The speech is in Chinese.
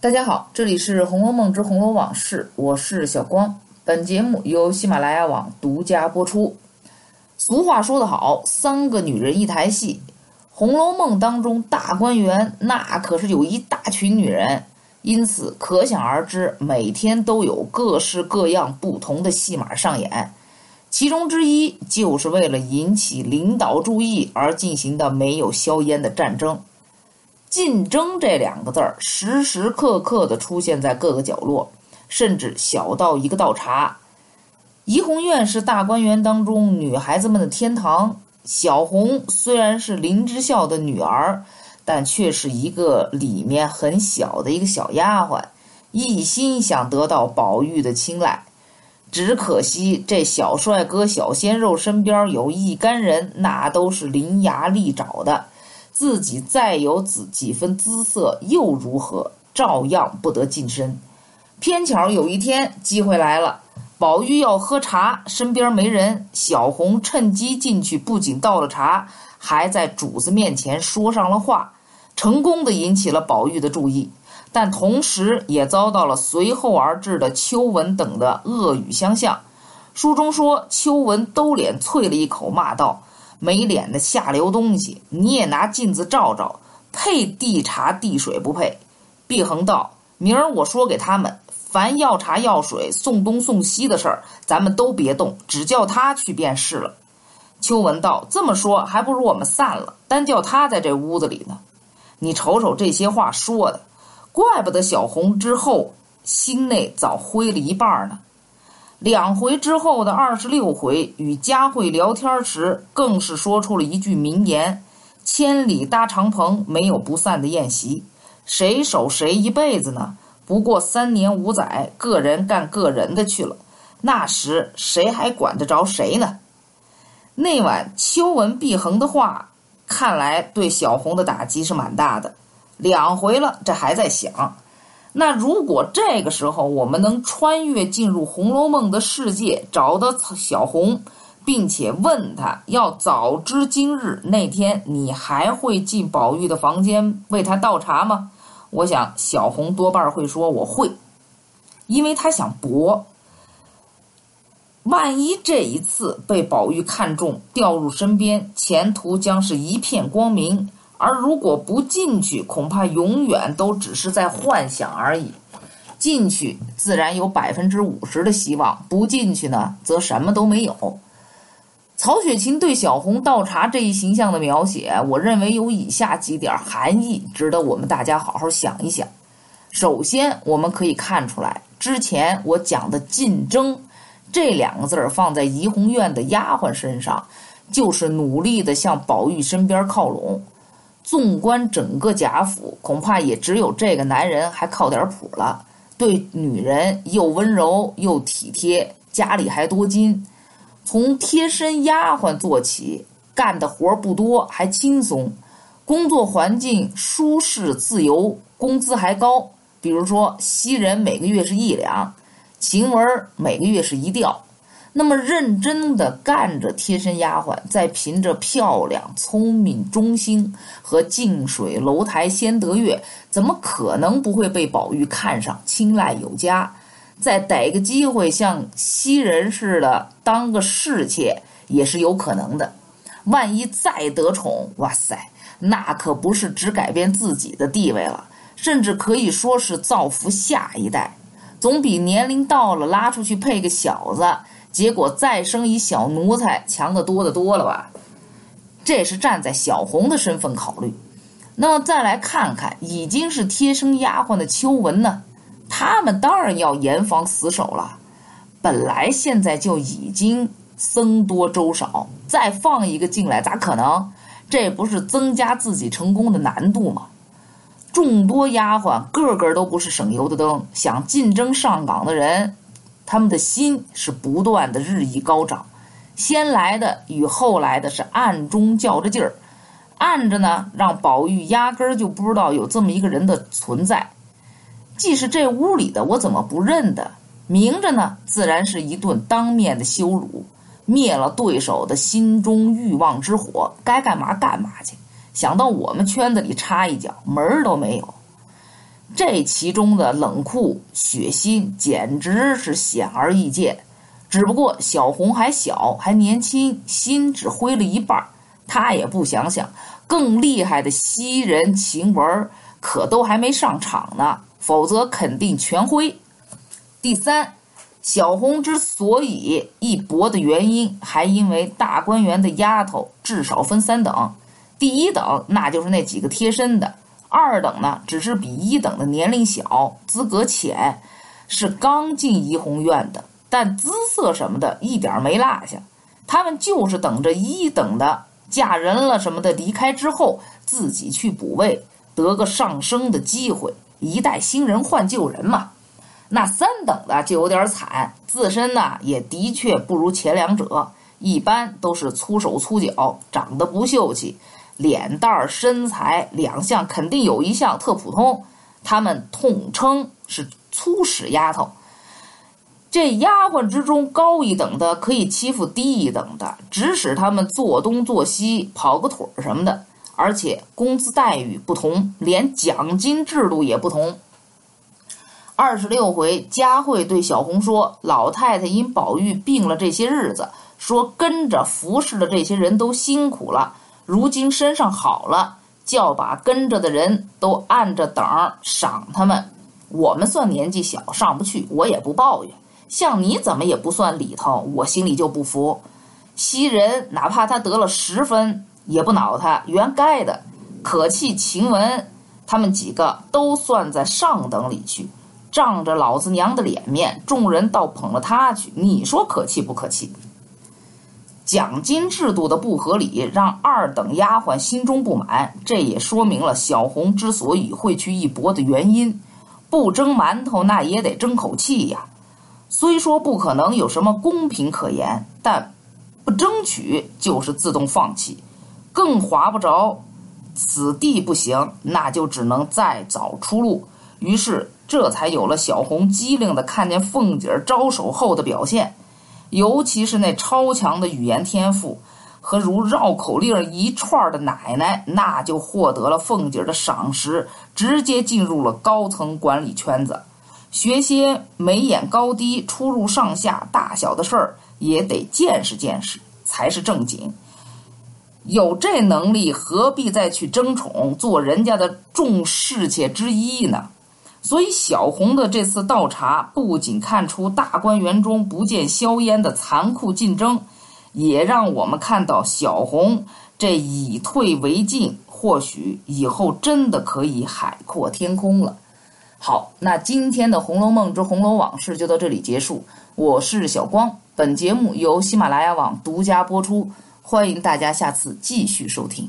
大家好，这里是《红楼梦之红楼往事》，我是小光。本节目由喜马拉雅网独家播出。俗话说得好，三个女人一台戏，《红楼梦》当中大观园那可是有一大群女人，因此可想而知，每天都有各式各样不同的戏码上演。其中之一就是为了引起领导注意而进行的没有硝烟的战争。竞争这两个字儿时时刻刻地出现在各个角落，甚至小到一个倒茶。怡红院是大观园当中女孩子们的天堂。小红虽然是林之孝的女儿，但却是一个里面很小的一个小丫鬟，一心想得到宝玉的青睐。只可惜这小帅哥、小鲜肉身边有一干人，那都是伶牙俐爪的。自己再有几几分姿色又如何？照样不得近身。偏巧有一天机会来了，宝玉要喝茶，身边没人，小红趁机进去，不仅倒了茶，还在主子面前说上了话，成功的引起了宝玉的注意，但同时也遭到了随后而至的秋纹等的恶语相向。书中说，秋纹兜脸啐了一口，骂道。没脸的下流东西！你也拿镜子照照，配递茶递水不配？碧恒道：“明儿我说给他们，凡要茶要水、送东送西的事儿，咱们都别动，只叫他去便是了。”秋文道：“这么说，还不如我们散了，单叫他在这屋子里呢。你瞅瞅这些话说的，怪不得小红之后心内早灰了一半呢。”两回之后的二十六回，与佳慧聊天时，更是说出了一句名言：“千里搭长棚，没有不散的宴席。谁守谁一辈子呢？不过三年五载，个人干个人的去了。那时谁还管得着谁呢？”那晚秋文碧恒的话，看来对小红的打击是蛮大的。两回了，这还在想。那如果这个时候我们能穿越进入《红楼梦》的世界，找到小红，并且问他要早知今日那天，你还会进宝玉的房间为他倒茶吗？我想小红多半会说我会，因为他想搏。万一这一次被宝玉看中，调入身边，前途将是一片光明。而如果不进去，恐怕永远都只是在幻想而已。进去自然有百分之五十的希望，不进去呢，则什么都没有。曹雪芹对小红倒茶这一形象的描写，我认为有以下几点含义，值得我们大家好好想一想。首先，我们可以看出来，之前我讲的“竞争”这两个字儿放在怡红院的丫鬟身上，就是努力的向宝玉身边靠拢。纵观整个贾府，恐怕也只有这个男人还靠点谱了。对女人又温柔又体贴，家里还多金。从贴身丫鬟做起，干的活不多，还轻松，工作环境舒适自由，工资还高。比如说，袭人每个月是一两，晴雯每个月是一吊。那么认真的干着贴身丫鬟，再凭着漂亮、聪明、忠心和近水楼台先得月，怎么可能不会被宝玉看上、青睐有加？再逮个机会像袭人似的当个侍妾，也是有可能的。万一再得宠，哇塞，那可不是只改变自己的地位了，甚至可以说是造福下一代，总比年龄到了拉出去配个小子。结果再生一小奴才强得多得多了吧？这是站在小红的身份考虑。那么再来看看已经是贴身丫鬟的秋文呢？他们当然要严防死守了。本来现在就已经僧多粥少，再放一个进来咋可能？这不是增加自己成功的难度吗？众多丫鬟个个都不是省油的灯，想竞争上岗的人。他们的心是不断的日益高涨，先来的与后来的是暗中较着劲儿，暗着呢让宝玉压根儿就不知道有这么一个人的存在，既是这屋里的，我怎么不认得？明着呢，自然是一顿当面的羞辱，灭了对手的心中欲望之火，该干嘛干嘛去。想到我们圈子里插一脚，门儿都没有。这其中的冷酷血腥简直是显而易见。只不过小红还小，还年轻，心只灰了一半她也不想想更厉害的袭人、晴雯可都还没上场呢，否则肯定全灰。第三，小红之所以一搏的原因，还因为大观园的丫头至少分三等，第一等那就是那几个贴身的，二等呢只是比一等的年龄小，资格浅，是刚进怡红院的。但姿色什么的一点没落下，他们就是等着一等的嫁人了什么的离开之后，自己去补位，得个上升的机会。一代新人换旧人嘛。那三等的就有点惨，自身呢也的确不如前两者，一般都是粗手粗脚，长得不秀气，脸蛋儿身材两项肯定有一项特普通，他们统称是粗使丫头。这丫鬟之中，高一等的可以欺负低一等的，指使他们做东做西、跑个腿儿什么的。而且工资待遇不同，连奖金制度也不同。二十六回，佳慧对小红说：“老太太因宝玉病了这些日子，说跟着服侍的这些人都辛苦了，如今身上好了，叫把跟着的人都按着等赏他们。我们算年纪小，上不去，我也不抱怨。”像你怎么也不算里头，我心里就不服。袭人哪怕他得了十分，也不恼他，原该的。可气晴雯，他们几个都算在上等里去，仗着老子娘的脸面，众人倒捧了他去。你说可气不可气？奖金制度的不合理，让二等丫鬟心中不满，这也说明了小红之所以会去一搏的原因。不争馒头，那也得争口气呀。虽说不可能有什么公平可言，但不争取就是自动放弃，更划不着。此地不行，那就只能再找出路。于是这才有了小红机灵的看见凤姐招手后的表现，尤其是那超强的语言天赋和如绕口令一串的奶奶，那就获得了凤姐的赏识，直接进入了高层管理圈子。学些眉眼高低、出入上下、大小的事儿，也得见识见识才是正经。有这能力，何必再去争宠，做人家的众侍妾之一呢？所以小红的这次倒茶，不仅看出大观园中不见硝烟的残酷竞争，也让我们看到小红这以退为进，或许以后真的可以海阔天空了。好，那今天的《红楼梦之红楼往事》就到这里结束。我是小光，本节目由喜马拉雅网独家播出，欢迎大家下次继续收听。